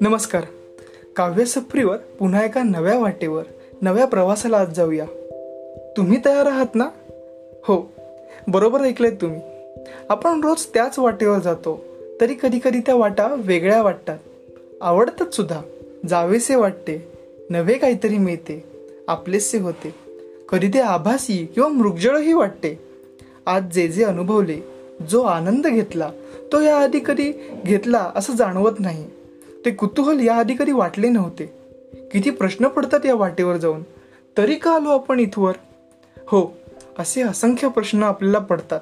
नमस्कार. काव्यसप्रीवर पुन्हा एका नव्या वाटेवर नव्या प्रवासाला आज जाऊया. तुम्ही तयार आहात ना? हो बरोबर ऐकलेत तुम्ही. आपण रोज त्याच वाटेवर जातो तरी कधी कधी त्या वाटा वेगळ्या वाटतात. आवडतात सुद्धा. जावेसे वाटते नवे काहीतरी मिळते आपलेसे होते. कधी ते आभासी किंवा मृगजळही वाटते. आज जे जे अनुभवले जो आनंद घेतला तो याआधी कधी घेतला असं जाणवत नाही. ते कुतूहल याआधी कधी वाटले नव्हते. किती प्रश्न पडतात या वाटेवर जाऊन. तरी का आलो आपण इथवर? हो असे असंख्य प्रश्न आपल्याला पडतात.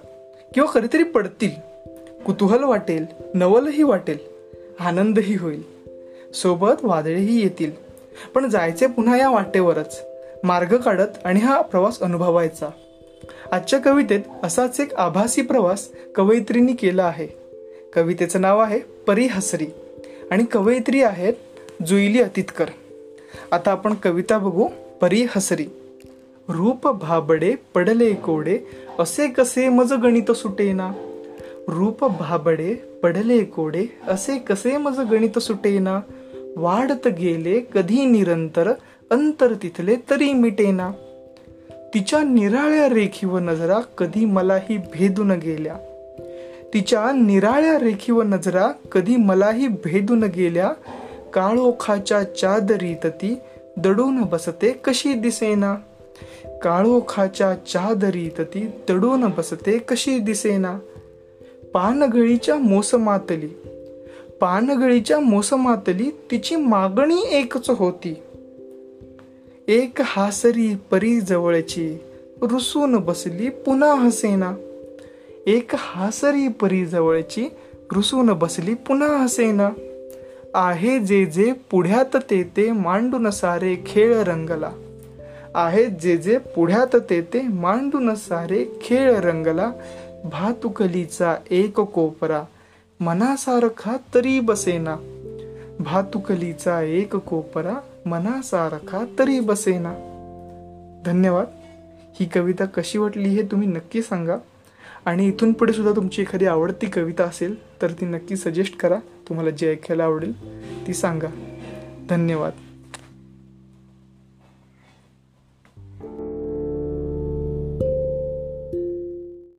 किंवा कधीतरी पडतील. कुतूहल वाटेल नवलही वाटेल आनंदही होईल. सोबत वादळेही येतील. पण जायचे पुन्हा या वाटेवरच. मार्ग काढत आणि हा प्रवास अनुभवायचा. आजच्या कवितेत असाच एक आभासी प्रवास कवयित्रींनी केला आहे. कवितेचं नाव आहे परिहसरी आणि कवयित्री आहेत जुईली अतितकर. आता आपण कविता बघू परिहसरी. रूप भाबडे पडले कोडे असे कसे मज गणित सुटेना? रूप भाबडे पडले कोडे असे कसे मज गणित सुटेना? वाढत गेले कधी निरंतर अंतर तिथले तरी मिटेना. तिच्या निराळ्या रेखीव नजरा कधी मलाही भेदून गेल्या. तिच्या निराळ्या रेखीव नजरा कधी मलाही भेदून गेल्या. काळोखाच्या चादरीत ती दडून बसते कशी दिसेना. काळोखाच्या चादरीत ती दडून बसते कशी दिसेना. पानगळीच्या मोसमातली पानगळीच्या मोसमातली तिची मागणी एकच होती. एक हासरी परी जवळची रुसून बसली पुन्हा हसेना. एक हासरी परी जवळची रुसून बसली पुन्हा हसेना. आहे जे जे पुढ्यात ते ते मांडून सारे खेळ रंगला. आहे जे जे पुढ्यात ते ते मांडून सारे खेळ रंगला. भातुकलीचा एक कोपरा मनासारखा तरी बसेना. भातुकलीचा एक कोपरा मनासारखा तरी बसेना. धन्यवाद. ही कविता कशी वाटली हे तुम्ही नक्की सांगा. आणि इथून पुढे सुद्धा तुमची एखादी आवडती कविता असेल तर ती नक्की सजेस्ट करा. तुम्हाला जे ऐकायला आवडेल ती सांगा. धन्यवाद.